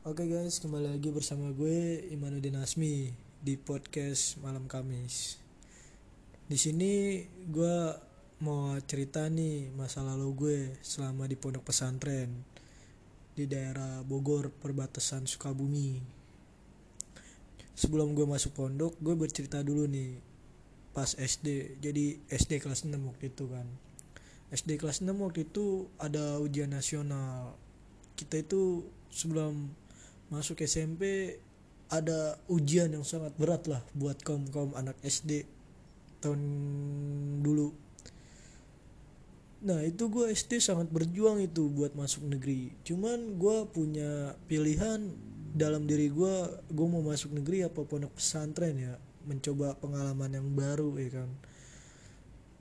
Oke guys, kembali lagi bersama gue Imanuddin Asmi di podcast Malam Kamis. Di sini gue mau cerita nih masa lalu gue selama di pondok pesantren di daerah Bogor perbatasan Sukabumi. Sebelum gue masuk pondok, gue bercerita dulu nih pas SD. Jadi SD kelas 6 waktu itu kan. SD kelas 6 waktu itu ada ujian nasional. Kita itu sebelum masuk SMP ada ujian yang sangat berat lah buat kaum kaum anak SD tahun dulu. Nah itu gue SD sangat berjuang itu buat masuk negeri. Cuman gue punya pilihan dalam diri gue gue mau masuk negeri apa pondok pesantren ya mencoba pengalaman yang baru ya kan.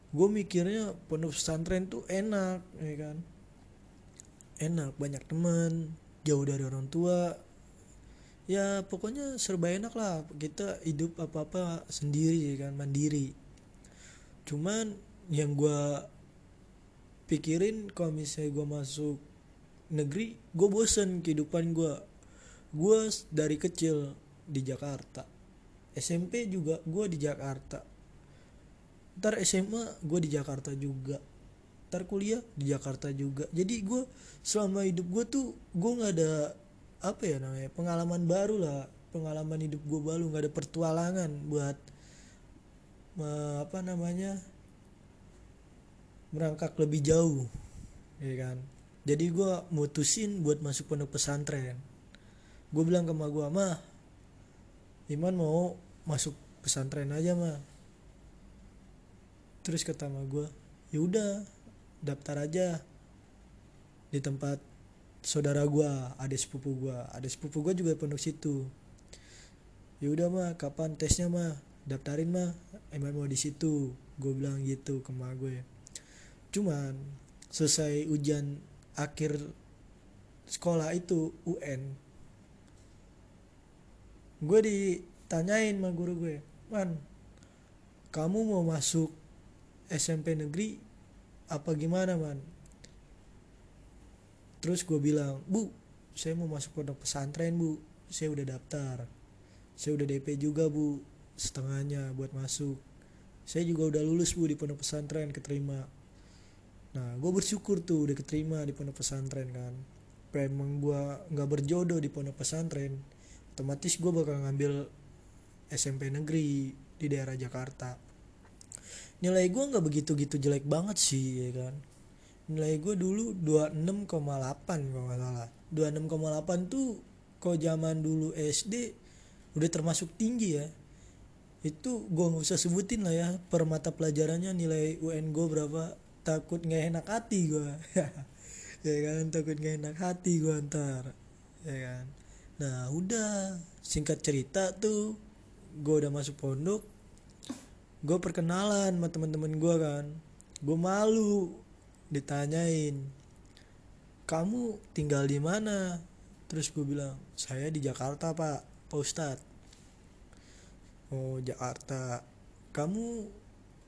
Gue mikirnya pondok pesantren tuh enak ya kan. Enak banyak teman jauh dari orang tua ya pokoknya serba enak lah. Kita hidup apa apa sendiri kan mandiri. Cuman yang gue pikirin kalau misalnya gue masuk negeri gue bosen kehidupan gue gue dari kecil di Jakarta. SMP juga gue di Jakarta. Ntar SMA gue di Jakarta juga. Ntar kuliah di Jakarta juga. Jadi gue selama hidup gue tuh gue nggak ada apa ya namanya pengalaman baru lah pengalaman hidup gue baru nggak ada pertualangan buat apa namanya merangkak lebih jauh ya kan? Jadi gue mutusin buat masuk pondok pesantren. Gue bilang ke mak gue mah Iman mau masuk pesantren aja mah. Terus kata mak gue yaudah daftar aja di tempat saudara gua ada sepupu gua. Ada sepupu gua juga pondok situ. Ya udah mah kapan tesnya mah daftarin mah emang mau di situ. Gue bilang gitu ke mak gue. Cuman selesai ujian akhir sekolah itu UN gue ditanyain sama guru gue man kamu mau masuk SMP negeri apa gimana man terus gue bilang bu saya mau masuk pondok pesantren bu. Saya udah daftar. Saya udah DP juga bu setengahnya buat masuk. Saya juga udah lulus bu di pondok pesantren keterima. Nah gue bersyukur tuh udah keterima di pondok pesantren kan. Emang gue nggak berjodoh di pondok pesantren otomatis gue bakal ngambil SMP negeri di daerah Jakarta. Nilai gue nggak begitu gitu jelek banget sih ya kan nilai gue dulu 26,8 kalau nggak salah. 26,8 tuh kalau zaman dulu SD udah termasuk tinggi ya. Itu gue nggak usah sebutin lah ya per mata pelajarannya nilai UN gue berapa. Takut nggak enak hati gue ya kan? Takut nggak enak hati gue ntar. Ya kan? Nah udah. Singkat cerita tuh gue udah masuk pondok gue perkenalan sama teman-teman gue kan. Gue malu ditanyain kamu tinggal di mana? Terus gue bilang saya di Jakarta pak pak Ustadz. Oh Jakarta. Kamu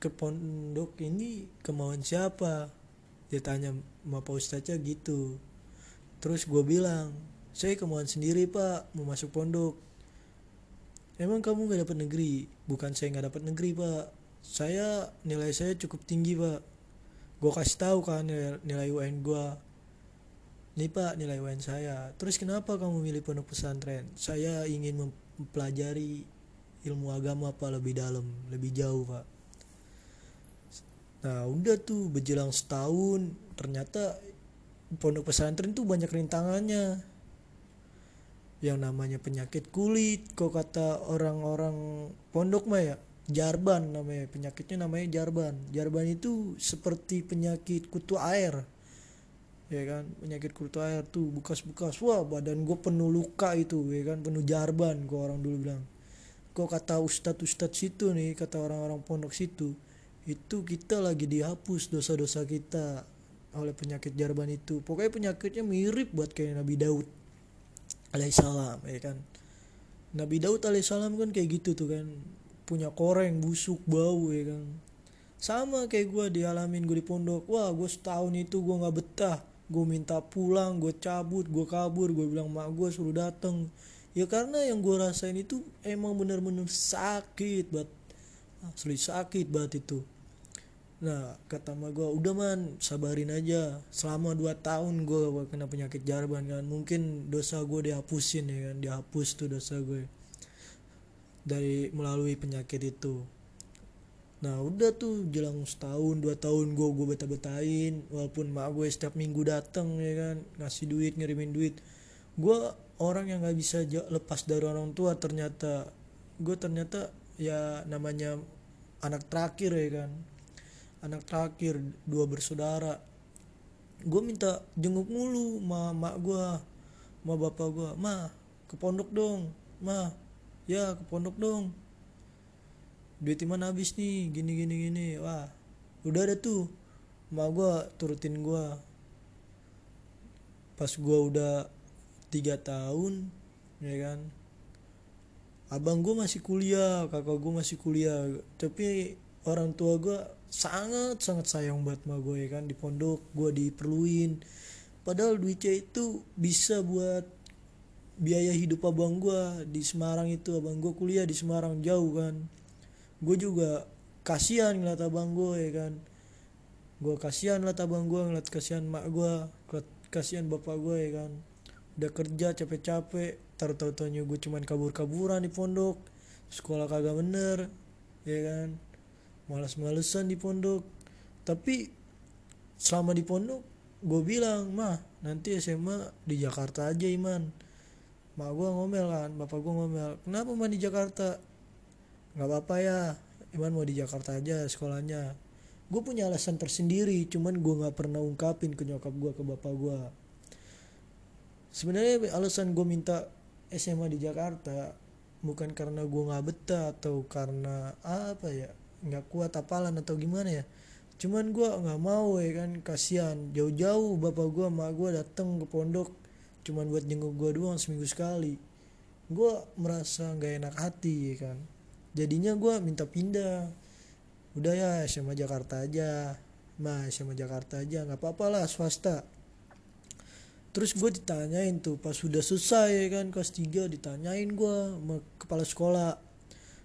ke pondok ini kemauan siapa? Dia tanya sama pak Ustadznya gitu. Terus gue bilang saya kemauan sendiri pak mau masuk pondok. Emang kamu gak dapat negeri? Bukan saya nggak dapat negeri pak. Saya nilai saya cukup tinggi pak gue kasih tahu kan nilai, nilai UN gue nih pak nilai UN saya. Terus kenapa kamu milih pondok pesantren? Saya ingin mempelajari ilmu agama apa lebih dalam lebih jauh pak. Nah udah tuh berjelang setahun ternyata pondok pesantren tuh banyak rintangannya. Yang namanya penyakit kulit kok kata orang-orang pondok mah ya jarban namanya penyakitnya namanya jarban. Jarban itu seperti penyakit kutu air. Ya kan penyakit kutu air tuh bekas-bekas wah badan gue penuh luka itu ya kan penuh jarban gue orang dulu bilang. Kok kata ustadz ustadz situ nih kata orang-orang pondok situ itu kita lagi dihapus dosa-dosa kita oleh penyakit jarban itu. Pokoknya penyakitnya mirip buat kayak Nabi Daud alaihissalam ya kan. Nabi Daud alaihissalam kan kayak gitu tuh kan punya koreng busuk bau ya kan. Sama kayak gue dialamin gue di pondok. Wah gue setahun itu gue nggak betah. Gue minta pulang gue cabut gue kabur. Gue bilang mak gue suruh dateng. Ya karena yang gue rasain itu emang bener-bener sakit banget asli sakit banget itu. Nah kata mak gue udah man sabarin aja. Selama 2 tahun gue kena penyakit jarban kan. Mungkin dosa gue dihapusin ya kan. Dihapus tuh dosa gue dari melalui penyakit itu. Nah udah tuh jelang setahun dua tahun gue gue beta betain walaupun mak gue setiap minggu dateng ya kan ngasih duit ngirimin duit. Gue orang yang nggak bisa lepas dari orang tua ternyata gue ternyata ya namanya anak terakhir ya kan. Anak terakhir dua bersaudara. Gue minta jenguk mulu ma mak gue ma bapak gue ma ke pondok dong ma ya ke pondok dong. Duit iman habis nih gini gini gini. Wah udah ada tuh. Mak gue turutin gue pas gue udah tiga tahun ya kan. Abang gue masih kuliah kakak gue masih kuliah. Tapi orang tua gue sangat sangat sayang buat mak gue ya kan. Di pondok gue diperluin. Padahal duitnya itu bisa buat biaya hidup abang gue di Semarang itu abang gue kuliah di Semarang jauh kan. Gue juga kasihan ngeliat abang gue ya kan. Gue kasihan ngeliat abang gue ngeliat kasihan mak gue kasihan bapak gue ya kan. Udah kerja capek-capek taruh gue cuman kabur-kaburan di pondok. Sekolah kagak bener ya kan. Malas-malesan di pondok. Tapi selama di pondok gue bilang mah nanti SMA di Jakarta aja Iman mak gue ngomel kan bapak gue ngomel kenapa mah di Jakarta? Nggak apa-apa ya Iman mau di Jakarta aja sekolahnya. Gue punya alasan tersendiri cuman gue nggak pernah ungkapin ke nyokap gue ke bapak gue sebenarnya alasan gue minta SMA di Jakarta bukan karena gue nggak betah atau karena apa ya nggak kuat apalan atau gimana ya. Cuman gue nggak mau ya kan kasihan. Jauh-jauh bapak gue sama gue dateng ke pondok cuman buat jenguk gue doang seminggu sekali. Gue merasa nggak enak hati ya kan. Jadinya gue minta pindah. Udah ya SMA Jakarta aja. Mah SMA Jakarta aja nggak apa-apa lah swasta. Terus gue ditanyain tuh pas sudah selesai ya kan kelas 3 ditanyain gue sama kepala sekolah.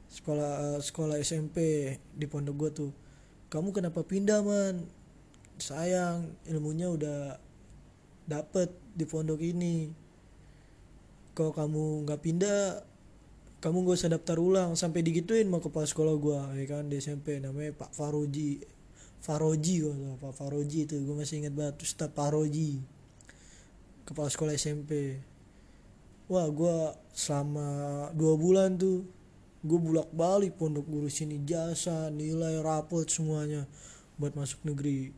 Sekolah uh, sekolah SMP di pondok gue tuh kamu kenapa pindah man? Sayang ilmunya udah dapet di pondok ini. Kalau kamu nggak pindah kamu gak usah daftar ulang. Sampai digituin mau kepala sekolah gue ya kan di SMP namanya Pak Faroji. Faroji gue Pak Faroji itu gue masih ingat banget. Ustaz Faroji. Kepala sekolah SMP wah gue selama dua bulan tuh gue bulak balik pondok guru sini. Jasa nilai rapot semuanya buat masuk negeri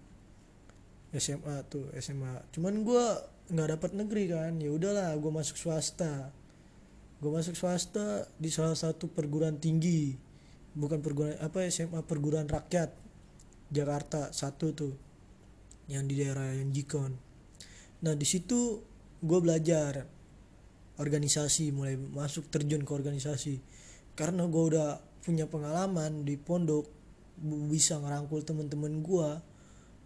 SMA tuh SMA cuman gue nggak dapat negeri kan? Ya udahlah gue masuk swasta. Gue masuk swasta di salah satu perguruan tinggi. Bukan perguruan apa SMA perguruan rakyat Jakarta satu tuh yang di daerah yang Jikon. Nah di situ gue belajar organisasi mulai masuk terjun ke organisasi. Karena gue udah punya pengalaman di pondok bisa ngerangkul temen-temen gue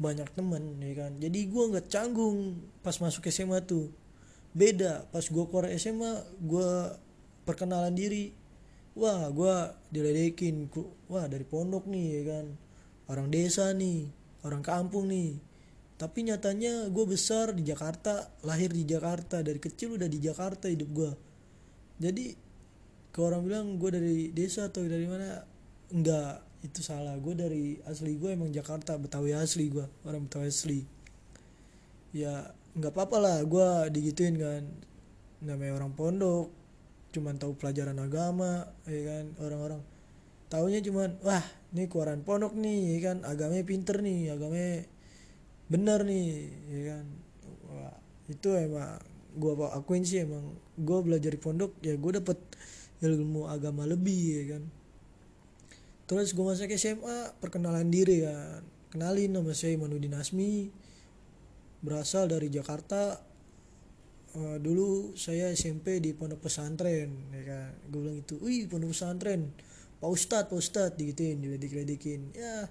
banyak temen ya kan? Jadi gue nggak canggung pas masuk SMA tuh. Beda pas gue keluar SMA gue perkenalan diri. Wah gue diledekin wah dari pondok nih ya kan? Orang desa nih orang kampung nih. Tapi nyatanya gue besar di Jakarta lahir di Jakarta. Dari kecil udah di Jakarta hidup gue jadi ke orang bilang gue dari desa atau dari mana enggak itu salah. Gue dari asli gue emang Jakarta Betawi asli gue orang Betawi asli. Ya nggak apa-apa lah gue digituin kan. Namanya orang pondok cuman tahu pelajaran agama ya kan orang-orang. Taunya cuman wah ini keluaran pondok nih ya kan. Agamanya pinter nih agamanya benar nih ya kan. Wah itu emang gue akuin sih emang. Gue belajar di pondok ya gue dapet ilmu agama lebih ya kan terus gue masuk SMA perkenalan diri kan. Kenalin nama saya Imanuddin Asmi. Berasal dari Jakarta. Uh, dulu saya SMP di pondok pesantren ya kan. Gue bilang itu wih pondok pesantren. Pak ustad pak ustad digituin diledik-ledikin ya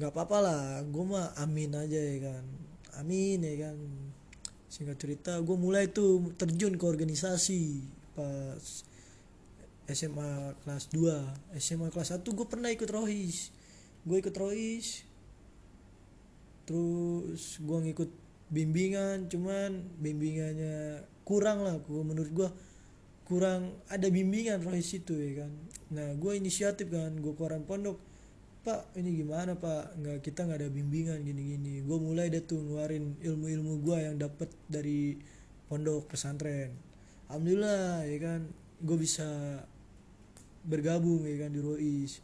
nggak apa-apa lah. Gue mah amin aja ya kan. Amin ya kan. Singkat cerita gue mulai tuh terjun ke organisasi pas SMA kelas 2 SMA kelas 1 gue pernah ikut rohis. Gue ikut rohis. Terus gue ngikut bimbingan cuman bimbingannya kurang lah gue menurut gue kurang ada bimbingan rohis itu ya kan. Nah gue inisiatif kan gue keluaran pondok. Pak ini gimana pak? Nggak kita nggak ada bimbingan gini-gini. Gue mulai deh tuh ngeluarin ilmu-ilmu gue yang dapet dari pondok pesantren. Alhamdulillah ya kan gue bisa bergabung ya kan di Rois.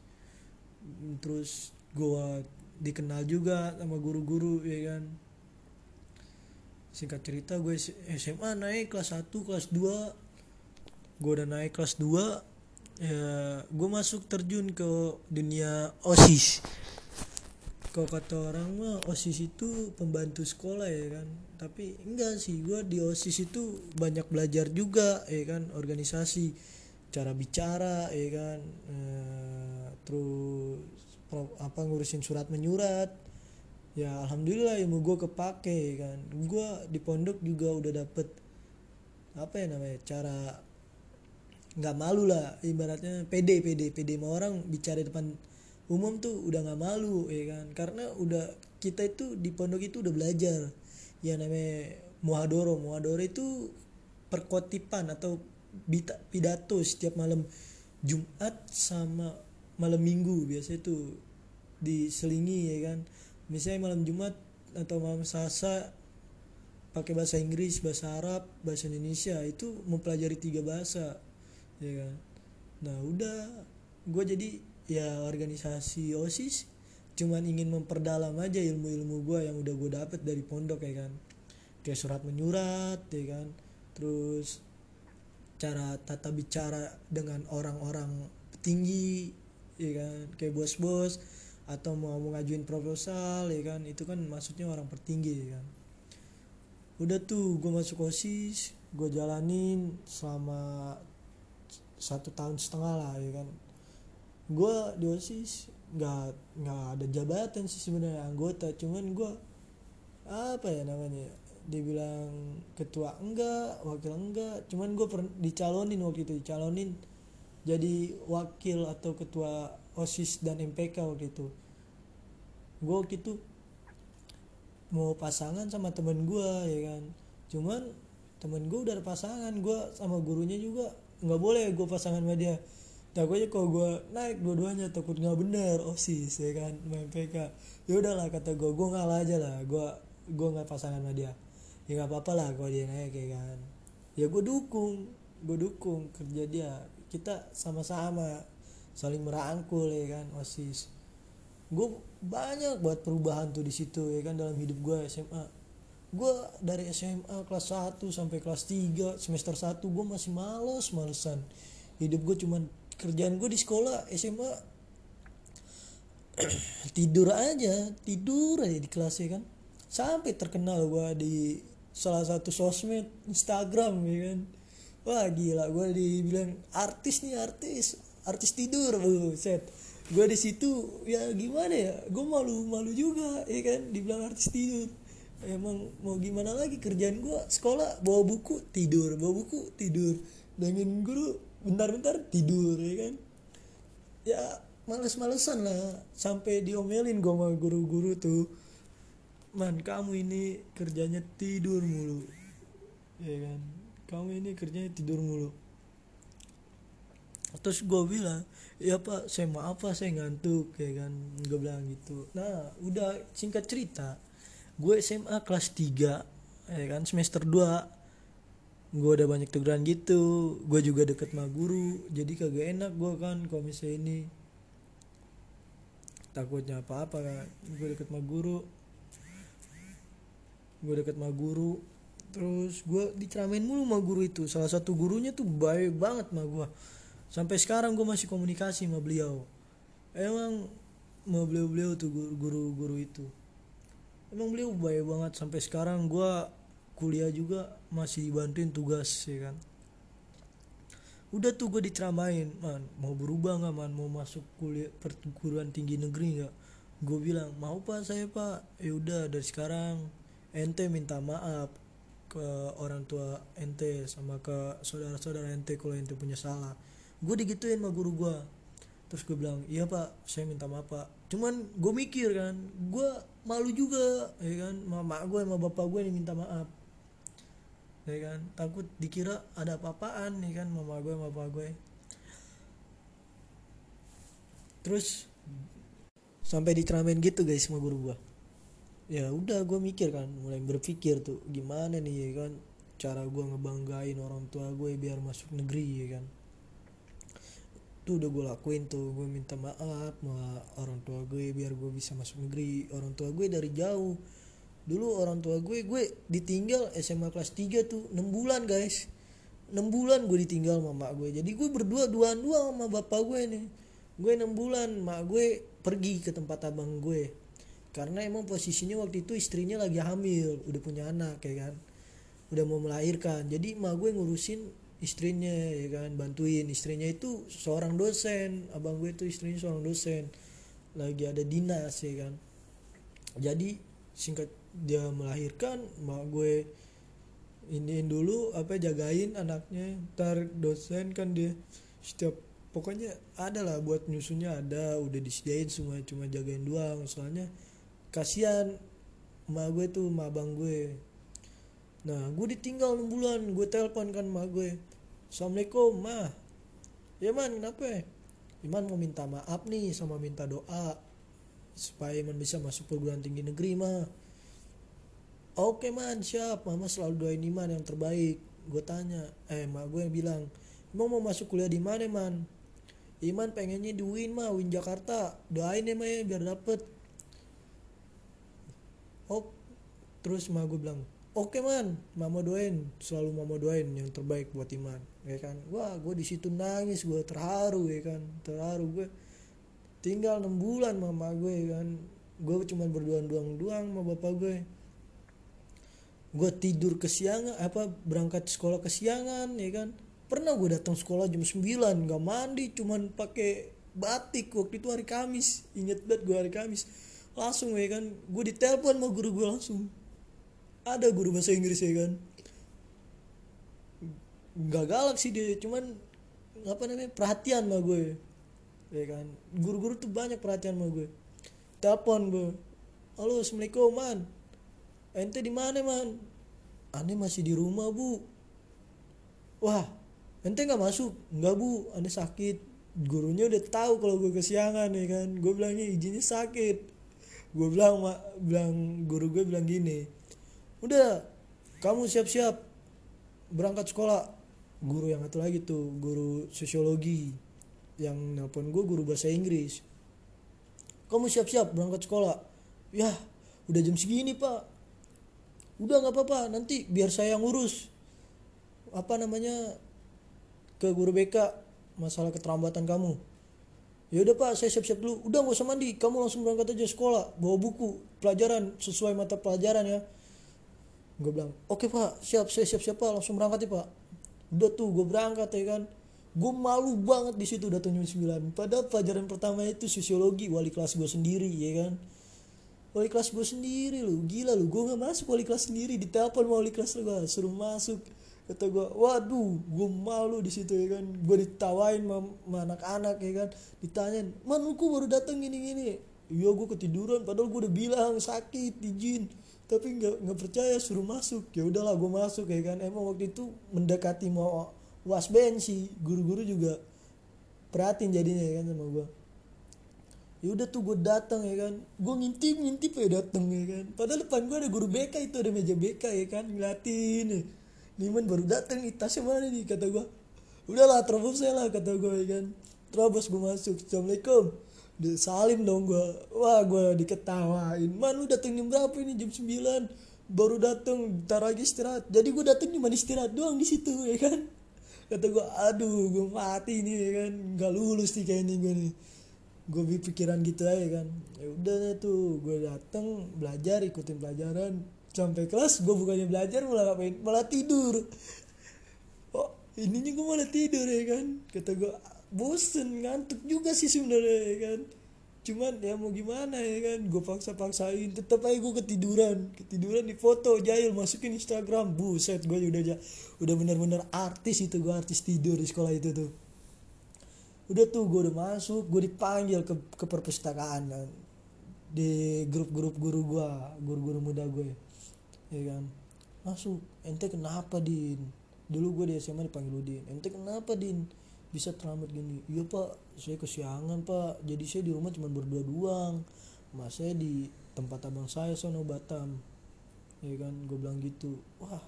Terus gue dikenal juga sama guru-guru ya kan. Singkat cerita gue SMA naik kelas 1 kelas 2 gue udah naik kelas 2 ya gue masuk terjun ke dunia osis. Kalau kata orang mah osis itu pembantu sekolah ya kan. Tapi enggak sih gue di osis itu banyak belajar juga ya kan organisasi cara bicara ya kan? E, terus apa ngurusin surat menyurat. Ya alhamdulillah ilmu gue kepake ya kan? Gue di pondok juga udah dapet apa ya namanya cara nggak malu lah ibaratnya pede pede pede mau orang bicara depan umum tuh udah nggak malu ya kan? Karena udah kita itu di pondok itu udah belajar. Ya namanya muhadoro. Muhadoro itu perkotipan atau pidato setiap malam. Jumat sama malam Minggu biasa itu diselingi ya kan? Misalnya malam Jumat atau malam Selasa pakai bahasa Inggris bahasa Arab bahasa Indonesia itu mempelajari tiga bahasa ya kan? Nah udah gue jadi ya organisasi osis cuman ingin memperdalam aja ilmu-ilmu gue yang udah gue dapet dari pondok ya kan? Kayak surat menyurat ya kan? Terus cara tata bicara dengan orang-orang tinggi ya kan? Kayak bos-bos atau mau ngajuin proposal ya kan? Itu kan maksudnya orang tertinggi ya kan? Udah tuh gue masuk osis gue jalanin selama satu tahun setengah lah ya kan? Gue di osis nggak nggak ada jabatan sih sebenarnya anggota. Cuman gue apa ya namanya dibilang ketua enggak wakil enggak. Cuman gue dicalonin waktu itu dicalonin jadi wakil atau ketua osis dan MPK waktu itu. Gue waktu itu mau pasangan sama temen gue ya kan. Cuman temen gue udah pasangan gue sama gurunya juga nggak boleh gue pasangan sama dia. Takutnya kalau gue naik dua-duanya takut nggak bener osis ya kan main PK ya udahlah kata gue gue ngalah aja lah. Gue gue nggak pasangan sama dia ya nggak apa-apa lah kalau dia naik ya kan. Ya gue dukung. Gue dukung kerja dia. Kita sama-sama saling merangkul ya kan osis. Gue banyak buat perubahan tuh di situ ya kan dalam hidup gue SMA gue dari SMA kelas 1 sampai kelas 3 semester 1 gue masih males malesan. Hidup gue cuman kerjaan gue di sekolah SMA tidur aja tidur aja di kelas ya kan. Sampai terkenal gue di salah satu sosmed Instagram ya kan? Wah gila gue dibilang artis nih artis artis tidur set. Gue di situ ya gimana ya? Gue malu malu juga ya kan? Dibilang artis tidur. Emang mau gimana lagi kerjaan gue sekolah bawa buku tidur bawa buku tidur. Dengan guru bentar-bentar tidur ya kan? Ya males-malesan lah. Sampai diomelin gue sama guru-guru tuh man kamu ini kerjanya tidur mulu. Ya kan? Kamu ini kerjanya tidur mulu. Terus gue bilang ya pak saya maaf pak saya ngantuk ya kan? Gue bilang gitu. Nah udah singkat cerita gue SMA kelas 3 ya kan? Semester 2 gue udah banyak teguran gitu. Gue juga deket sama guru jadi kagak enak gue kan misalnya ini. Takutnya apa-apa kan? Gue deket sama guru gue deket sama guru. Terus gue diceramain mulu sama guru itu. Salah satu gurunya tuh baik banget sama gue sampai sekarang gue masih komunikasi sama beliau. Emang mau beliau-beliau tuh guru-guru itu. Emang beliau baik banget. Sampai sekarang gue kuliah juga masih dibantuin tugas ya kan? Udah tuh gue diceramain man mau berubah nggak man? Mau masuk kuliah perguruan tinggi negeri nggak? Gue bilang mau pak saya pak. Ya udah dari sekarang ente minta maaf ke orang tua ente sama ke saudara-saudara ente kalau ente punya salah. Gue digituin sama guru gue terus gue bilang iya pak saya minta maaf pak. Cuman gue mikir kan gue malu juga ya kan? Mama gue sama bapak gue nih minta maaf. Ya kan? Takut dikira ada apa-apaan nih kan? Mama gue sama bapak gue terus sampai diceramain gitu guys sama guru gue ya udah gue mikir kan mulai berpikir tuh gimana nih ya kan? Cara gue ngebanggain orang tua gue biar masuk negeri ya kan? Tuh udah gue lakuin tuh gue minta maaf sama orang tua gue biar gue bisa masuk negeri. Orang tua gue dari jauh. Dulu orang tua gue gue ditinggal SMA kelas 3 tuh 6 bulan guys. 6 bulan gue ditinggal sama mak gue jadi gue berdua duaan dua sama bapak gue nih gue 6 bulan mak gue pergi ke tempat abang gue karena emang posisinya waktu itu istrinya lagi hamil udah punya anak ya kan? Udah mau melahirkan. Jadi emak gue ngurusin istrinya ya kan? Bantuin istrinya itu seorang dosen. Abang gue itu istrinya seorang dosen. Lagi ada dinas ya kan? Jadi singkat dia melahirkan emak gue iniin dulu apa jagain anaknya. Ntar dosen kan dia setiap pokoknya ada lah buat nyusunya ada. Udah disediain semua cuma jagain doang. Soalnya kasihan emak gue tuh emak abang gue. Nah gue ditinggal 6 bulan gue telepon kan emak gue. Assalamualaikum mah ya man kenapa? Iman mau minta maaf nih sama minta doa supaya Iman bisa masuk perguruan tinggi negeri mah oke man siap. Mama selalu doain Iman yang terbaik. Gue tanya eh mak gue bilang emang mau masuk kuliah di mana man? Iman pengennya di mah UIN Jakarta. Doain ya mah ya biar dapet oh terus mah gue bilang oke man mama doain selalu mama doain yang terbaik buat iman ya kan. Wah gue di situ nangis gue terharu ya kan. Terharu gue tinggal enam bulan mama gue ya kan. Gue cuma berduaan duang duang sama bapak gue gue tidur kesiangan apa berangkat sekolah kesiangan ya kan. Pernah gue datang sekolah jam 9 nggak mandi cuman pakai batik waktu itu hari Kamis. Inget banget gue hari Kamis langsung ya kan? Gue ditelepon sama guru gue langsung. Ada guru bahasa Inggris ya kan? Nggak galak sih dia cuman apa namanya perhatian sama gue ya. Kan? Guru-guru tuh banyak perhatian sama gue telepon gue halo assalamualaikum man. Ente di mana man? Ane masih di rumah bu. Wah ente nggak masuk? Nggak bu. Ane sakit. Gurunya udah tahu kalau gue kesiangan ya kan? Gue bilangnya izinnya sakit gue bilang bilang guru gue bilang gini udah kamu siap-siap berangkat sekolah. Guru yang satu lagi tuh guru sosiologi yang nelpon gue guru bahasa Inggris. Kamu siap-siap berangkat sekolah? Ya udah jam segini pak. Udah nggak apa-apa nanti biar saya ngurus. Apa namanya ke guru BK masalah keterlambatan kamu ya udah pak saya siap-siap dulu. Udah nggak usah mandi. Kamu langsung berangkat aja sekolah. Bawa buku pelajaran sesuai mata pelajaran ya. Gue bilang oke okay, pak siap saya siap-siap pak. Langsung berangkat ya pak. Udah tuh gue berangkat ya kan. Gue malu banget di situ datang jam 9 pada pelajaran pertama itu sosiologi wali kelas gue sendiri ya kan. Wali kelas gue sendiri lu. Gila lu. Gue nggak masuk wali kelas sendiri. Ditelepon wali kelas gue suruh masuk kata gue waduh gue malu di situ ya kan. Gue ditawain sama anak-anak ya kan. Ditanyain manuku baru datang gini gini iya gue ketiduran padahal gue udah bilang sakit izin tapi nggak nggak percaya suruh masuk. Ya udahlah gue masuk ya kan. Emang waktu itu mendekati mau was sih. Guru-guru juga perhatiin jadinya ya kan sama gue ya udah tuh gue datang ya kan. Gue ngintip ngintip ya datang ya kan. Padahal depan gue ada guru BK itu ada meja BK ya kan. Ngeliatin ya Niman baru datang nih tasnya mana nih kata gue udahlah terobos saya lah kata gue ya kan. Terobos gue masuk. Assalamualaikum. Salim dong gue wah gue diketawain. Man lu datang jam berapa ini? Jam 9 baru datang tar lagi istirahat. Jadi gue datang cuma istirahat doang di situ ya kan. Kata gue aduh gue mati nih ya kan. Nggak lulus nih kayak ini gue nih gue pikiran gitu aja kan. Ya udah tuh gue datang belajar ikutin pelajaran sampai kelas gue bukannya belajar malah ngapain? Malah tidur. Oh ininya gue malah tidur ya kan? Kata gue bosen ngantuk juga sih sebenarnya ya kan? Cuman ya mau gimana ya kan? Gue paksa paksain tetap aja gue ketiduran. Ketiduran di foto jahil masukin Instagram. Buset gue udah aja udah bener-bener artis itu gue artis tidur di sekolah itu tuh. Udah tuh gue udah masuk gue dipanggil ke ke perpustakaan kan. Di grup-grup guru gue guru-guru muda gue ya kan? Masuk ente kenapa din? Dulu gue di SMA dipanggil Udin ente kenapa din? Bisa terlambat gini. Iya pak. Saya kesiangan pak. Jadi saya di rumah cuma berdua doang. Mas saya di tempat abang saya sono Batam. Ya kan? Gue bilang gitu. Wah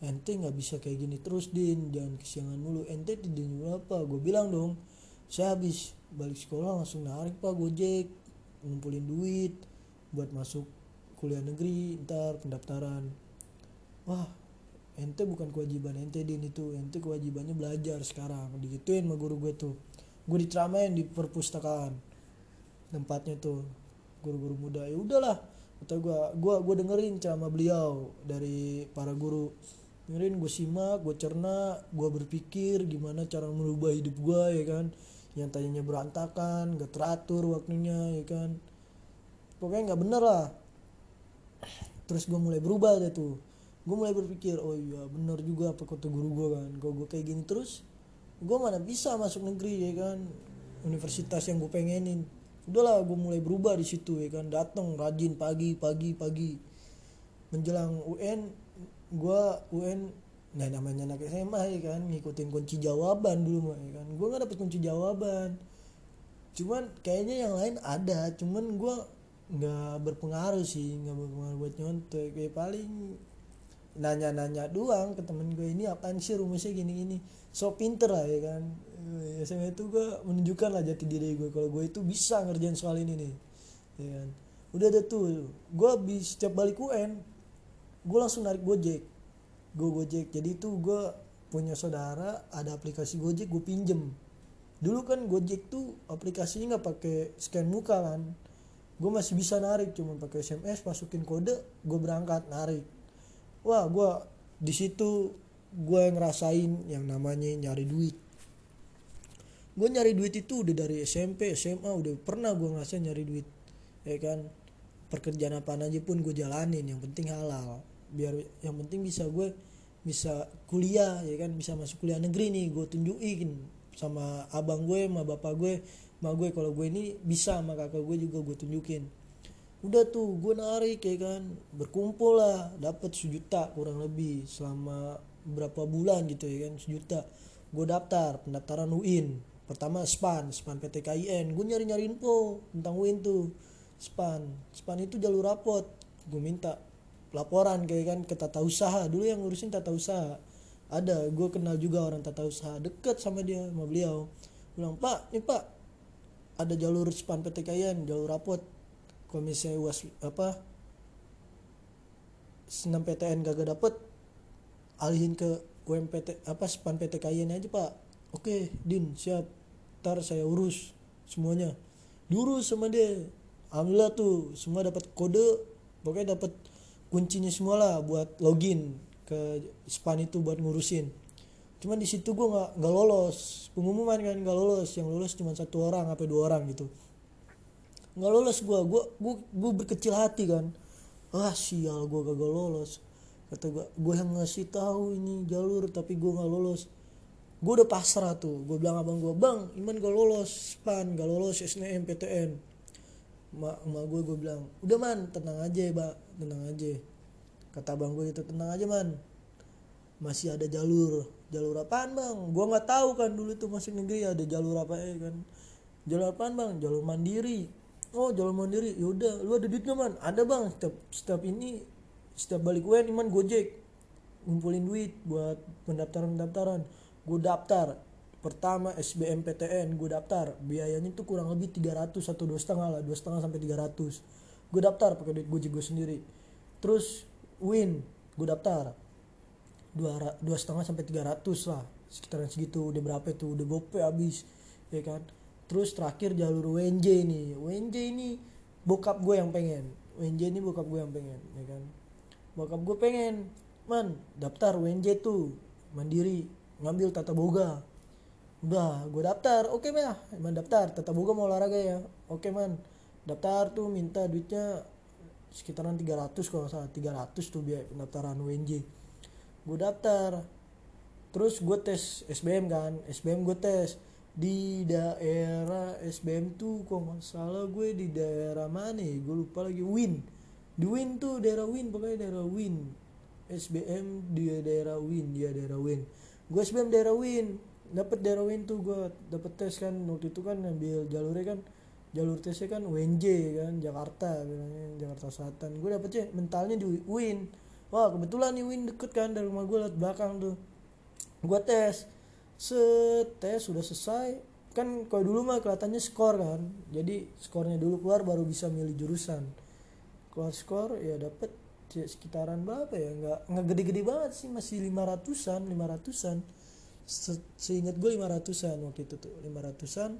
ente nggak bisa kayak gini terus din. Jangan kesiangan mulu. Ente tidur apa? Gue bilang dong. Saya habis balik sekolah langsung narik pak gojek. Ngumpulin duit buat masuk kuliah negeri ntar pendaftaran. Wah ente bukan kewajiban ente din itu. Ente kewajibannya belajar sekarang. Digituin sama guru gue tuh. Gue diceramain di perpustakaan tempatnya tuh guru-guru muda. Ya udahlah kata gue gue gue dengerin ceramah beliau dari para guru. Dengerin gue simak gue cerna gue berpikir gimana cara merubah hidup gue ya kan. Yang tadinya berantakan gak teratur waktunya ya kan. Pokoknya nggak bener lah terus gue mulai berubah deh tuh. Gue mulai berpikir oh iya bener juga apa kata guru gue kan. Kalau gue kayak gini terus gue mana bisa masuk negeri ya kan? Universitas yang gue pengenin. Udahlah gue mulai berubah di situ ya kan? Datang rajin pagi pagi pagi. Menjelang UN gue UN nah namanya anak SMA ya kan? Ngikutin kunci jawaban dulu mah ya kan? Gue nggak dapet kunci jawaban. Cuman kayaknya yang lain ada cuman gue nggak berpengaruh sih nggak berpengaruh buat nyontek. Kayak paling nanya-nanya doang ke temen gue ini apaan sih rumusnya gini-gini? So pinter lah ya kan. Ya, SMA itu gue menunjukkan lah jati diri gue kalau gue itu bisa ngerjain soal ini nih ya kan. Udah ada tuh gue habis setiap balik UN gue langsung narik gojek. Gue gojek jadi itu gue punya saudara ada aplikasi gojek gue pinjem. Dulu kan gojek tuh aplikasinya nggak pakai scan muka kan gue masih bisa narik cuma pakai SMS masukin kode gue berangkat narik. Wah gue di situ gue ngerasain yang namanya nyari duit. Gue nyari duit itu udah dari SMP SMA udah pernah gue ngerasain nyari duit ya kan? Pekerjaan apa aja pun gue jalanin yang penting halal. Biar yang penting bisa gue bisa kuliah ya kan? Bisa masuk kuliah negeri nih gue tunjukin sama abang gue sama bapak gue sama gue kalau gue ini bisa sama kakak gue juga gue tunjukin. Udah tuh gue narik ya kan? Berkumpul lah dapat sejuta kurang lebih selama berapa bulan gitu ya kan? Sejuta. Gue daftar pendaftaran UIN pertama SPAN SPAN PT KIN gue nyari nyari info tentang UIN tuh SPAN SPAN itu jalur rapot. Gue minta laporan kayak kan ke tata usaha. Dulu yang ngurusin tata usaha. Ada gue kenal juga orang tata usaha deket sama dia sama beliau. Bilang pak nih pak ada jalur SPAN PT KIN jalur rapot. Misalnya uas apa senam PTN gak dapet alihin ke UMPT apa span PT KIN aja pak. Oke din siap. Ntar saya urus semuanya. Diurus sama dia. Alhamdulillah tuh semua dapat kode pokoknya dapat kuncinya semua lah buat login ke span itu buat ngurusin cuman di situ gue nggak nggak lolos. Pengumuman kan nggak lolos. Yang lolos cuma satu orang apa dua orang gitu. Nggak lolos gue gue gue gue berkecil hati kan. Ah sial gue gak lolos. Kata gue gue yang ngasih tahu ini jalur tapi gue nggak lolos. Gue udah pasrah tuh. Gue bilang abang gue bang iman gak lolos pan. Gak lolos SNM PTN mak mak gue gue bilang udah man tenang aja ya pak tenang aja. Kata abang gue itu tenang aja man. Masih ada jalur jalur apaan bang? Gue nggak tahu kan dulu tuh masih negeri ada jalur apa ya kan? Jalur apaan bang? Jalur mandiri. Oh jalur mandiri. Yaudah lu ada duit gak man? Ada bang. Setiap setiap ini setiap balik UN iman gojek. Ngumpulin duit buat pendaftaran pendaftaran gue daftar. Pertama SBMPTN gue daftar. Biayanya tuh kurang lebih 300 atau dua setengah lah dua setengah sampai 300 gue daftar pakai duit gojek gue sendiri. Terus win gue daftar dua dua setengah sampai 300 lah sekitaran segitu udah berapa itu udah gope habis ya kan? Terus terakhir jalur WNJ nih WNJ ini bokap gue yang pengen WNJ ini bokap gue yang pengen ya kan? Bokap gue pengen man daftar WNJ tuh mandiri ngambil tata boga. Udah gue daftar oke mah emang daftar tetap gue mau olahraga ya oke man. Daftar tuh minta duitnya sekitaran 300 kalau salah 300 tuh biaya pendaftaran UNJ gue daftar. Terus gue tes SBM kan. SBM gue tes. Di daerah SBM tuh kok nggak salah gue di daerah mana ya? Gue lupa lagi. Win. Di Win tuh daerah Win pokoknya daerah Win. SBM di daerah Win. Dia daerah Win. Gue SBM daerah Win. Dapat daerah Win tuh gue dapet tes kan waktu itu kan ngambil jalurnya kan jalur tesnya kan UNJ kan Jakarta bilangnya Jakarta Selatan. Gue dapetnya mentalnya di Win wah kebetulan nih Win deket kan dari rumah gue liat belakang tuh. Gue tes. Setes sudah selesai. Kan kalau dulu mah kelihatannya skor kan. Jadi skornya dulu keluar baru bisa milih jurusan. Keluar skor ya dapet sekitaran berapa ya? Nggak nggak gede-gede banget sih. Masih lima ratusan lima ratusan. Se seingat gue lima ratusan waktu itu tuh. lima ratusan.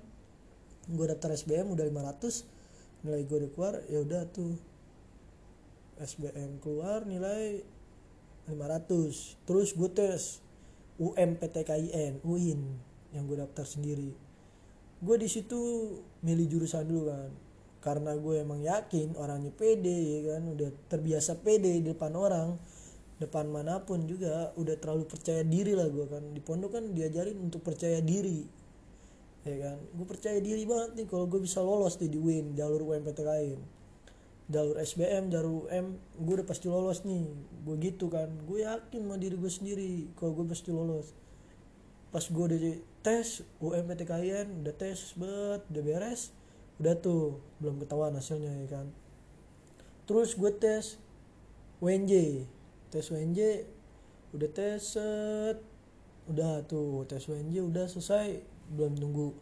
Gue daftar SBM udah 500 nilai gue udah keluar ya udah tuh SBM keluar nilai 500 terus gue tes UMPTKIN UIN yang gue daftar sendiri. Gue di situ milih jurusan dulu kan. Karena gue emang yakin orangnya pede ya kan? Udah terbiasa pede di depan orang depan mana pun juga udah terlalu percaya diri lah gue kan. Di pondok kan diajarin untuk percaya diri ya kan? Gue percaya diri banget nih kalau gue bisa lolos di WIN jalur UMPTKN jalur SBM jalur UM gue udah pasti lolos nih. Gue gitu kan. Gue yakin sama diri gue sendiri kalau gue pasti lolos. Pas gue udah tes UMPTKN udah tes bet udah beres udah tuh. Belum ketahuan hasilnya ya kan. Terus gue tes WNJ tes WNJ udah tes set. Udah tuh tes WNJ udah selesai. Belum tunggu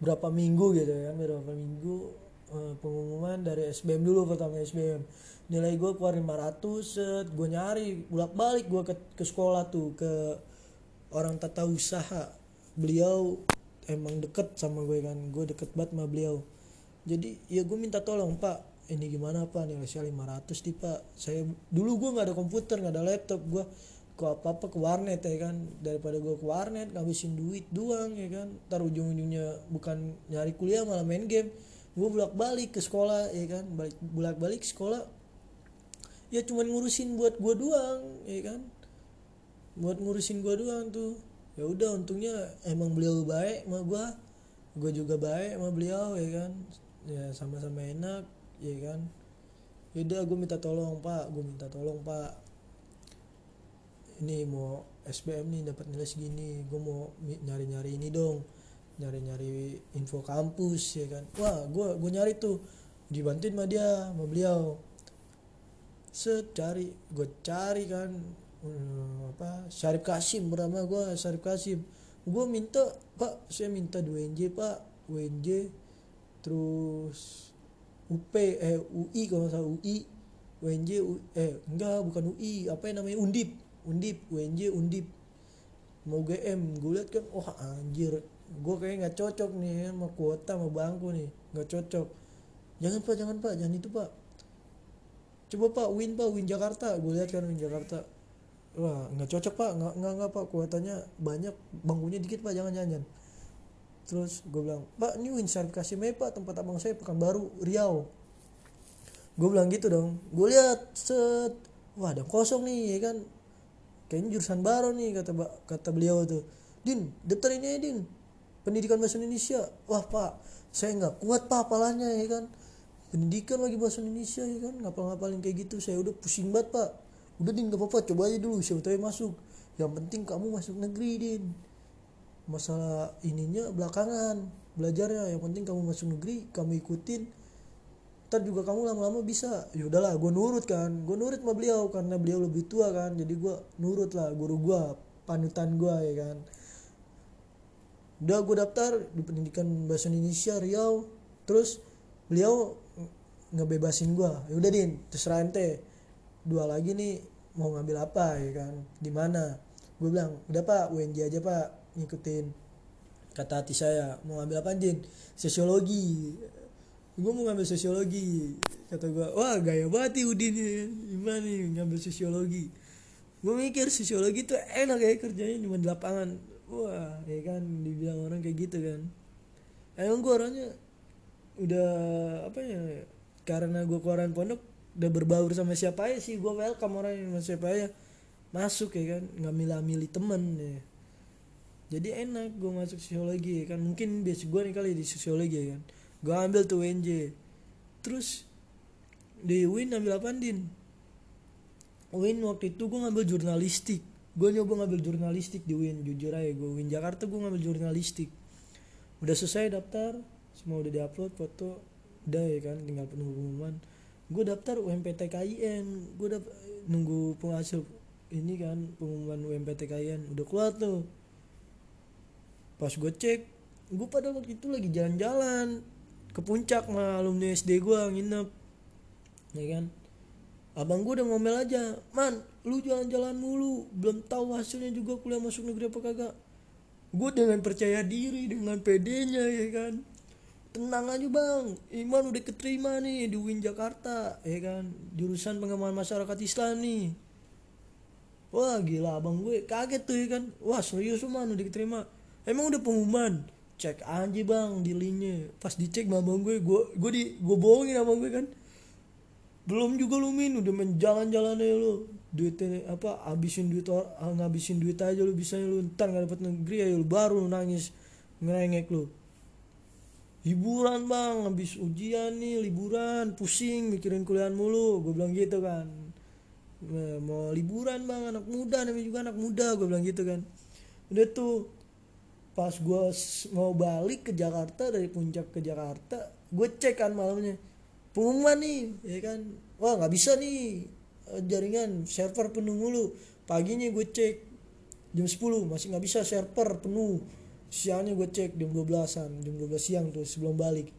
berapa minggu gitu ya berapa minggu uh, pengumuman dari SBM dulu pertama SBM nilai gue keluar 500 set. Gue nyari bolak balik gue ke, ke sekolah tuh ke orang tata usaha. Beliau emang deket sama gue kan. Gue deket banget sama beliau. Jadi ya gue minta tolong pak ini gimana pak? Nilai saya 500 nih pak. Saya dulu gue nggak ada komputer nggak ada laptop. Gue ke apa apa ke warnet ya kan. Daripada gue ke warnet ngabisin duit doang ya kan. Ntar ujung ujungnya bukan nyari kuliah malah main game gue bolak balik ke sekolah ya kan? Balik bolak balik sekolah. Ya cuman ngurusin buat gue doang ya kan? Buat ngurusin gue doang tuh. Ya udah untungnya emang beliau baik sama gue gue juga baik sama beliau ya kan? Ya sama-sama enak ya kan? Yaudah gue minta tolong pak. Gue minta tolong pak. Ini mau SBM nih dapat nilai segini. Gue mau nyari-nyari ini dong nyari-nyari info kampus ya kan. Wah gue gue nyari tuh. Dibantuin sama dia sama beliau. Secari gue cari kan hmm, apa Syarif Kasim bernama gue Syarif Kasim. Gue minta pak saya minta 2 NJ pak. WNJ terus UP eh UI kalau nggak salah UI UNJ eh enggak bukan UI apa yang namanya Undip. Undip UNJ Undip. Mau GM gue liat kan wah oh, anjir gue kayak nggak cocok nih sama kuota sama bangku nih. Nggak cocok. Jangan pak jangan pak. Jangan itu pak. Coba pak Win pak. Win Jakarta. Gue lihat kan Win Jakarta. Wah nggak cocok pak. Nggak nggak nggak pak. Kuotanya banyak. Bangkunya dikit pak. Jangan jangan terus gue bilang pak ini Win Syarif Kasimeh pak. Tempat abang saya baru Riau. Gue bilang gitu dong. Gue lihat set. Wah ada kosong nih ya kan? Kayaknya jurusan baru nih kata kata beliau tuh. Din daftar ini ya din pendidikan bahasa Indonesia. Wah pak saya nggak kuat pak apalanya ya kan? Pendidikan lagi bahasa Indonesia ya kan? Ngapal-ngapalin kayak gitu saya udah pusing banget pak. Udah din gak apa-apa coba aja dulu siapa tahu masuk. Yang penting kamu masuk negeri din. Masalah ininya belakangan belajarnya. Yang penting kamu masuk negeri kamu ikutin. Ntar juga kamu lama-lama bisa. Ya udahlah gue nurut kan. Gue nurut sama beliau karena beliau lebih tua kan. Jadi gue nurut lah guru gue panutan gue ya kan udah gue daftar di pendidikan bahasa Indonesia Riau. Terus beliau ngebebasin gue ya udah din terserah ente. Dua lagi nih mau ngambil apa ya kan? Di mana? Gue bilang udah pak UNJ aja pak ngikutin. Kata hati saya mau ngambil apa Jin sosiologi. Gue mau ngambil sosiologi. Kata gue wah gaya banget nih Udin gimana nih ngambil sosiologi? Gue mikir sosiologi tuh enak ya kerjanya cuma di lapangan wah ya kan dibilang orang kayak gitu kan. Emang gue orangnya udah apa ya karena gue keluaran pondok udah berbaur sama siapa aja sih. Gue welcome orang sama siapa aja. Masuk ya kan nggak milih-milih temen ya. Jadi enak gue masuk psikologi ya kan. Mungkin basic gue nih kali di sosiologi ya kan. Gue ambil tuh UNJ terus di Win ambil apa din? Win waktu itu gue ngambil jurnalistik gue nyoba ngambil jurnalistik di Win jujur aja gue Win Jakarta gue ngambil jurnalistik. Udah selesai daftar semua udah diupload foto udah ya kan tinggal pengumuman. Gue daftar UMPT KIN gue udah nunggu penghasil ini kan pengumuman UMPT KIN udah keluar tuh. Pas gue cek gue pada waktu itu lagi jalan-jalan ke puncak alumni SD gue nginep ya kan abang gue udah ngomel aja man lu jalan-jalan mulu belum tahu hasilnya juga kuliah masuk negeri apa kagak. Gue dengan percaya diri dengan pedenya ya kan. Tenang aja bang. Iman udah keterima nih di UIN Jakarta ya kan. Jurusan pengembangan masyarakat Islam nih. Wah gila abang gue kaget tuh ya kan. Wah serius man udah keterima emang udah pengumuman? Cek aja bang di linknya. Pas dicek sama abang gue gue gue di gue bohongin abang gue kan belum juga lu min. Udah main jalan-jalan aja lu. Duitnya apa habisin duit or, ah, ngabisin duit aja lu bisa lu. Ntar nggak dapat negeri aja lu baru nangis ngerengek lu. Hiburan bang. Habis ujian nih liburan. Pusing mikirin kuliah mulu. Gue bilang gitu kan. Mau liburan bang. Anak muda namanya juga anak muda gue bilang gitu kan. Udah tuh pas gue mau balik ke Jakarta dari puncak ke Jakarta gue cek kan malamnya pengumuman nih ya kan? Wah nggak bisa nih eh, jaringan server penuh mulu. Paginya gue cek jam 10 masih nggak bisa server penuh. Siangnya gue cek jam 12an jam 12 siang tuh sebelum balik.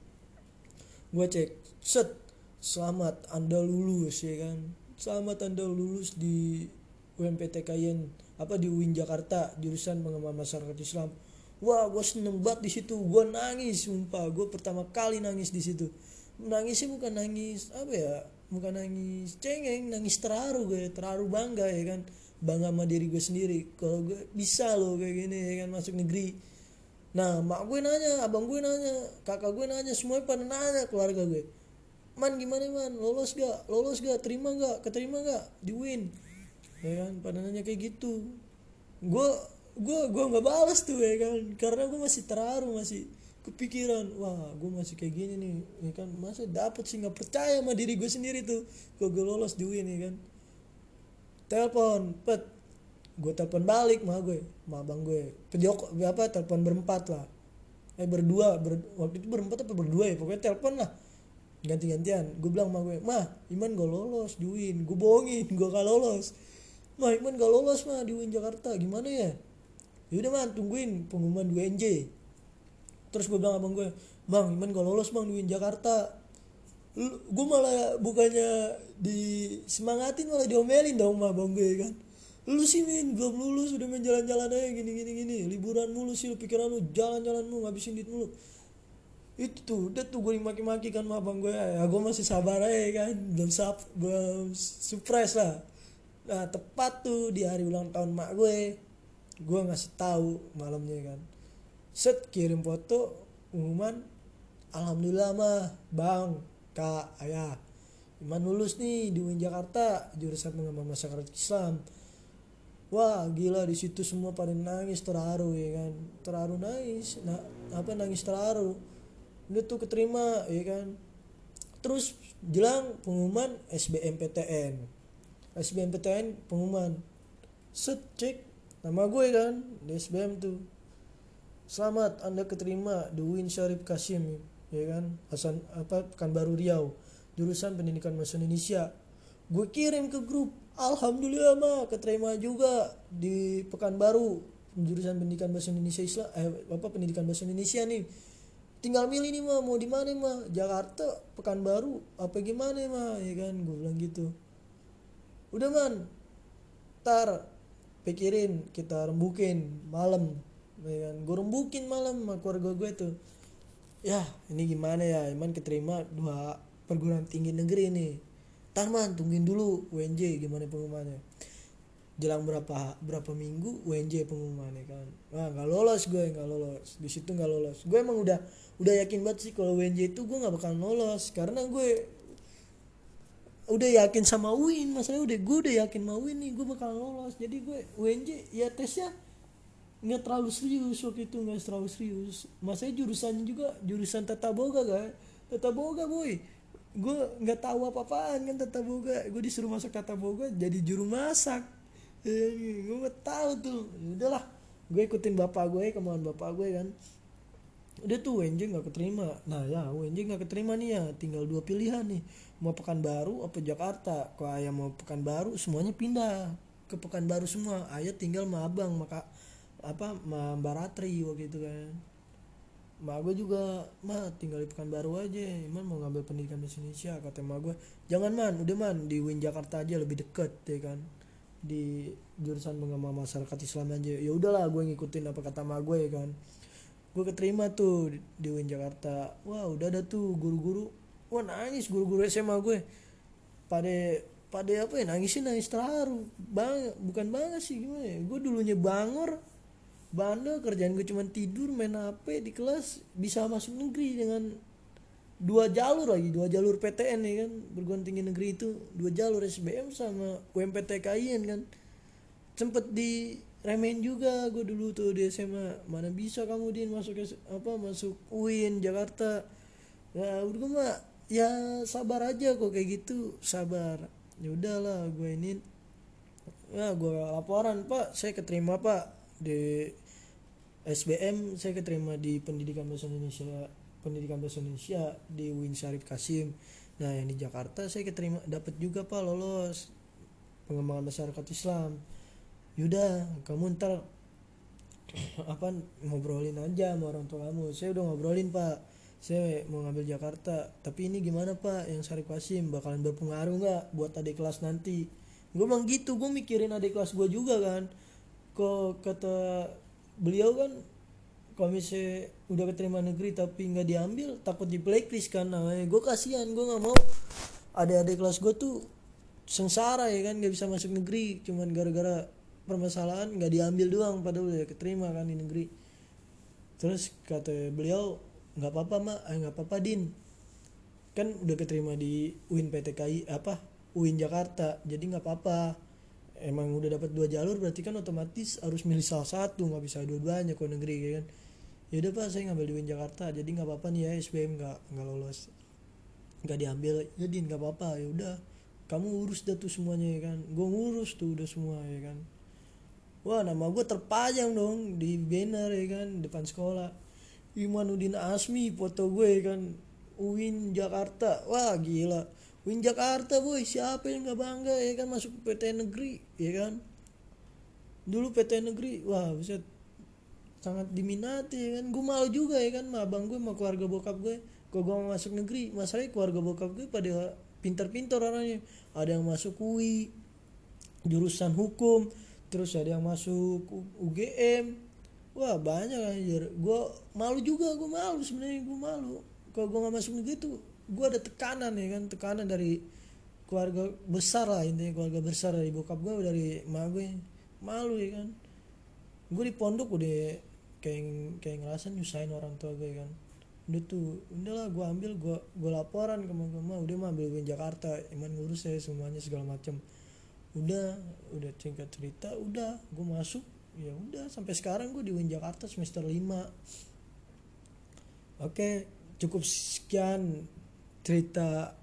Gue cek set selamat anda lulus ya kan? Selamat anda lulus di UMPTKN apa di UIN Jakarta jurusan pengembangan masyarakat Islam. Wah gue seneng banget di situ. Gue nangis sumpah. Gue pertama kali nangis di situ nangisnya bukan nangis apa ya bukan nangis cengeng nangis terharu gue terharu bangga ya kan. Bangga sama diri gue sendiri. Kalau gue bisa loh kayak gini ya kan masuk negeri. Nah mak gue nanya abang gue nanya kakak gue nanya semuanya pada nanya keluarga gue. Man gimana man? Lolos gak? Lolos gak? Terima gak? Keterima gak? Di win. Ya kan pada nanya kayak gitu. Gue gue gue nggak balas tuh ya kan. Karena gue masih terharu masih kepikiran wah gue masih kayak gini nih ya kan. Masa dapet sih nggak percaya sama diri gue sendiri tuh gue gue lolos di win ya kan. Telepon pet gue telepon balik mah gue mah abang gue kejok apa telepon berempat lah. Eh berdua ber, waktu itu berempat apa berdua ya pokoknya telepon lah. Ganti-gantian gue bilang mah gue mah Iman gak lolos di gue bohongin gue gak lolos. Mah Iman gak lolos mah di Win Jakarta gimana ya? Yaudah man tungguin pengumuman 2 NJ terus gue bilang abang gue bang Iman gak lolos bang di Win Jakarta gue malah bukannya disemangatin malah diomelin dong mah bang gue kan? Lu sih min belum lulus udah main jalan-jalan aja gini gini gini. Liburan mulu sih lu pikiran lu jalan-jalan mulu ngabisin duit mulu. Itu tuh udah tuh gue dimaki-maki kan sama abang gue ya gue masih sabar aja kan? Belum sap belum surprise lah. Nah tepat tuh di hari ulang tahun mak gue gue ngasih tahu malamnya kan set kirim foto pengumuman. Alhamdulillah mah bang kak ayah. Iman lulus nih di UIN Jakarta jurusan pengembangan masyarakat Islam. Wah gila di situ semua pada nangis terharu ya kan? Terharu nangis nah apa nangis terharu. Udah tuh keterima ya kan? Terus jelang pengumuman SBMPTN SBMPTN pengumuman. Set cek nama gue kan di SBM tuh selamat anda keterima di Win Syarif Kasim ya kan? Hasan apa Pekanbaru Riau jurusan pendidikan bahasa Indonesia. Gue kirim ke grup Alhamdulillah mah keterima juga di Pekanbaru jurusan pendidikan bahasa Indonesia Islam eh apa pendidikan bahasa Indonesia nih. Tinggal milih nih mah mau di mana mah Jakarta Pekanbaru apa gimana mah ya kan gue bilang gitu. Udah man tar pikirin kita rembukin malam ya kan? Gue rembukin malam sama keluarga gue tuh ya ini gimana ya? Iman keterima dua perguruan tinggi negeri nih Tarman tungguin dulu UNJ gimana pengumumannya. Jelang berapa berapa minggu UNJ pengumuman ya kan. Wah nggak lolos gue nggak lolos. Di situ nggak lolos. Gue emang udah udah yakin banget sih kalau UNJ itu gue nggak bakal lolos. Karena gue udah yakin sama UIN masalahnya udah gue udah yakin sama UIN nih gue bakal lolos. Jadi gue UNJ ya tesnya nggak terlalu serius waktu itu nggak terlalu serius. Masanya jurusannya juga jurusan tata boga kan tata boga boy. Gue nggak tahu apa apaan kan tata boga. Gue disuruh masuk tata boga jadi juru masak. Ya, gue nggak tahu tuh. Ya udahlah gue ikutin bapak gue kemauan bapak gue kan. Udah tuh UNJ nggak keterima. Nah ya UNJ nggak keterima nih ya. Tinggal dua pilihan nih. Mau Pekanbaru apa Jakarta? Kalau ayah mau Pekanbaru semuanya pindah ke Pekanbaru semua. Ayah tinggal sama abang maka apa Mbak Ratri waktu itu kan. Ma gue juga ma tinggal di Pekanbaru aja Iman mau ngambil pendidikan bahasa Indonesia kata ma gue jangan man udah man di Win Jakarta aja lebih deket ya kan. Di jurusan pengembangan masyarakat Islam aja. Ya udahlah gue ngikutin apa kata ma gue ya kan. Gue keterima tuh di, di Win Jakarta. Wah udah ada tuh guru-guru. Wah nangis guru-guru SMA gue pada pada apa ya nangisin nangis terharu. Bang bukan banget sih gimana ya. Gue dulunya bangor bandel kerjaan gue cuma tidur main HP di kelas bisa masuk negeri dengan dua jalur lagi dua jalur PTN ya kan perguruan tinggi negeri itu dua jalur SBM sama UMPTKIN kan. Sempet di remen juga gue dulu tuh di SMA mana bisa kamu din masuk apa masuk UIN Jakarta. Ya udah mah ya sabar aja kok kayak gitu sabar. Ya udahlah gue ini ya gue laporan pak saya keterima pak di SBM saya keterima di pendidikan bahasa Indonesia pendidikan bahasa Indonesia di Win Syarif Kasim. Nah yang di Jakarta saya keterima dapat juga pak lolos pengembangan masyarakat Islam. Yuda kamu ntar apa ngobrolin aja sama orang tua kamu saya udah ngobrolin pak. Saya mau ngambil Jakarta. Tapi ini gimana pak yang Syarif Kasim? Bakalan berpengaruh nggak buat adik kelas nanti? Gue emang gitu gue mikirin adik kelas gue juga kan kok kata beliau kan misalnya udah keterima negeri tapi nggak diambil takut di blacklist kan. Nah gue kasihan gue nggak mau. Ada adik kelas gue tuh sengsara ya kan nggak bisa masuk negeri. Cuman gara-gara permasalahan nggak diambil doang padahal udah keterima kan di negeri. Terus kata beliau nggak apa-apa mak eh nggak apa-apa din. Kan udah keterima di UIN PTKI apa UIN Jakarta. Jadi nggak apa-apa emang udah dapat dua jalur berarti kan otomatis harus milih salah satu nggak bisa dua-duanya kok negeri ya kan? Ya udah pak saya ngambil di Win Jakarta jadi nggak apa-apa nih ya SBM nggak nggak lolos nggak diambil. Jadi ya, nggak apa-apa ya udah. Kamu urus dah tuh semuanya ya kan? Gue ngurus tuh udah semua ya kan? Wah nama gue terpajang dong di banner ya kan? Depan sekolah. Imanuddin Asmi foto gue ya kan? Uin Jakarta. Wah gila Win Jakarta boy. Siapa yang nggak bangga ya kan masuk PTN negeri ya kan? Dulu PTN negeri wah bisa sangat diminati ya kan? Gue malu juga ya kan sama abang gue sama keluarga bokap gue. Kok gue masuk negeri? Masalahnya keluarga bokap gue pada pintar-pintar orangnya. Ada yang masuk UI jurusan hukum terus ada yang masuk UGM wah banyak anjir. Gue malu juga gue malu sebenarnya gue malu. Kalau gue nggak masuk negeri tuh gue ada tekanan ya kan tekanan dari keluarga besar lah intinya keluarga besar dari bokap gue dari emak gue malu ya kan. Gue di pondok udah kayak kayak ngerasain nyusahin orang tua gue kan. Udah tuh udahlah gue ambil gue gue laporan ke mama udah mah ambil gue Jakarta iman ngurus saya semuanya segala macam udah udah singkat cerita udah gue masuk ya udah sampai sekarang gue di Win Jakarta semester 5 oke cukup sekian cerita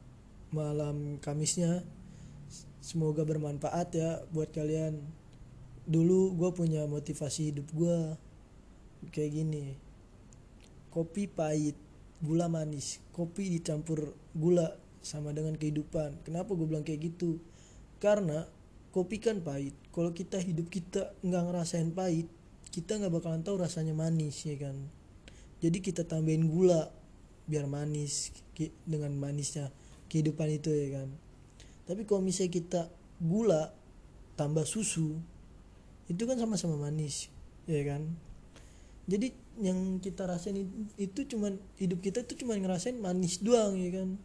malam Kamisnya. Semoga bermanfaat ya buat kalian. Dulu gue punya motivasi hidup gue kayak gini. Kopi pahit gula manis. Kopi dicampur gula sama dengan kehidupan. Kenapa gue bilang kayak gitu? Karena kopi kan pahit. Kalau kita hidup kita nggak ngerasain pahit kita nggak bakalan tahu rasanya manis ya kan? Jadi kita tambahin gula biar manis dengan manisnya kehidupan itu ya kan. Tapi kalau misalnya kita gula tambah susu itu kan sama-sama manis ya kan. Jadi yang kita rasain itu cuman hidup kita tuh cuman ngerasain manis doang ya kan.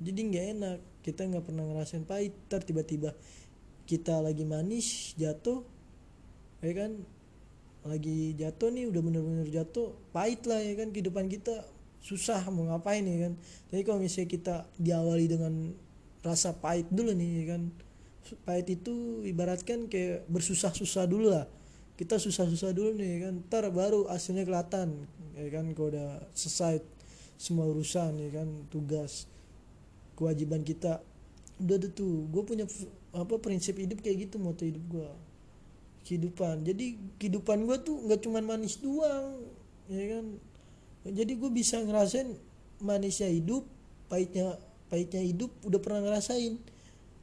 Jadi nggak enak kita nggak pernah ngerasain pahit. Ter tiba-tiba kita lagi manis jatuh ya kan. Lagi jatuh nih udah bener-bener jatuh pahit lah ya kan kehidupan kita susah mau ngapain ya kan. Tapi kalau misalnya kita diawali dengan rasa pahit dulu nih ya kan. Pahit itu ibaratkan kayak bersusah-susah dulu lah. Kita susah-susah dulu nih ya kan. Ntar baru hasilnya kelihatan ya kan kalau udah selesai semua urusan ya kan tugas kewajiban kita. Udah ada tuh gue punya apa prinsip hidup kayak gitu moto hidup gue kehidupan. Jadi kehidupan gue tuh nggak cuman manis doang ya kan jadi gue bisa ngerasain manisnya hidup pahitnya pahitnya hidup udah pernah ngerasain.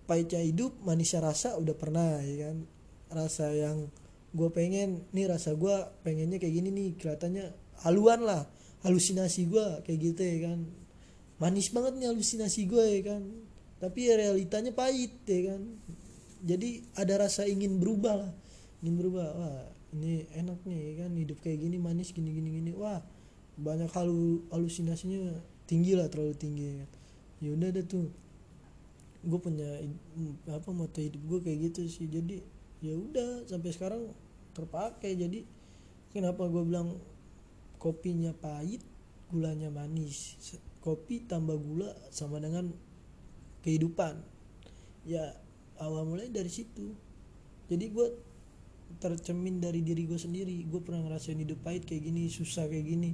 Pahitnya hidup manisnya rasa udah pernah ya kan? Rasa yang gue pengen nih rasa gue pengennya kayak gini nih kelihatannya haluan lah halusinasi gue kayak gitu ya kan? Manis banget nih halusinasi gue ya kan? Tapi ya realitanya pahit ya kan? Jadi ada rasa ingin berubah lah ingin berubah. Wah ini enak nih ya kan? Hidup kayak gini manis gini gini gini. Wah banyak halu halusinasinya tinggi lah terlalu tinggi. Ya, udah deh tuh. Gue punya apa moto hidup gue kayak gitu sih. Jadi ya udah sampai sekarang terpakai. Jadi kenapa gue bilang kopinya pahit gulanya manis? Kopi tambah gula sama dengan kehidupan. Ya awal mulai dari situ. Jadi gue tercemin dari diri gue sendiri. Gue pernah ngerasain hidup pahit kayak gini susah kayak gini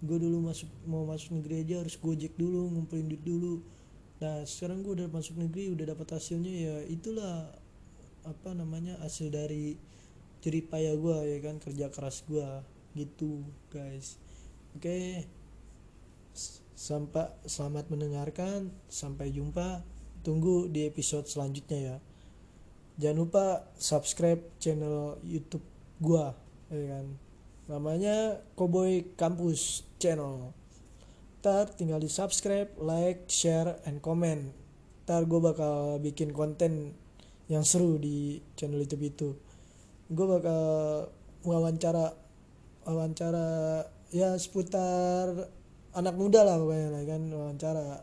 gue dulu masuk mau masuk negeri aja harus gojek dulu ngumpulin duit dulu. Nah sekarang gue udah masuk negeri udah dapat hasilnya ya itulah apa namanya hasil dari jerih payah gue ya kan kerja keras gue gitu guys. Oke. Okay. sampai selamat mendengarkan sampai jumpa. Tunggu di episode selanjutnya ya. Jangan lupa subscribe channel YouTube gua ya kan namanya Cowboy Campus Channel. Ntar tinggal di subscribe like share and comment. Ntar gue bakal bikin konten yang seru di channel YouTube itu. Gue bakal wawancara wawancara ya seputar anak muda lah pokoknya lah kan? Wawancara.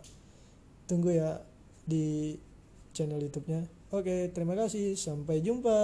Tunggu ya di channel YouTube-nya. Oke terima kasih. Sampai jumpa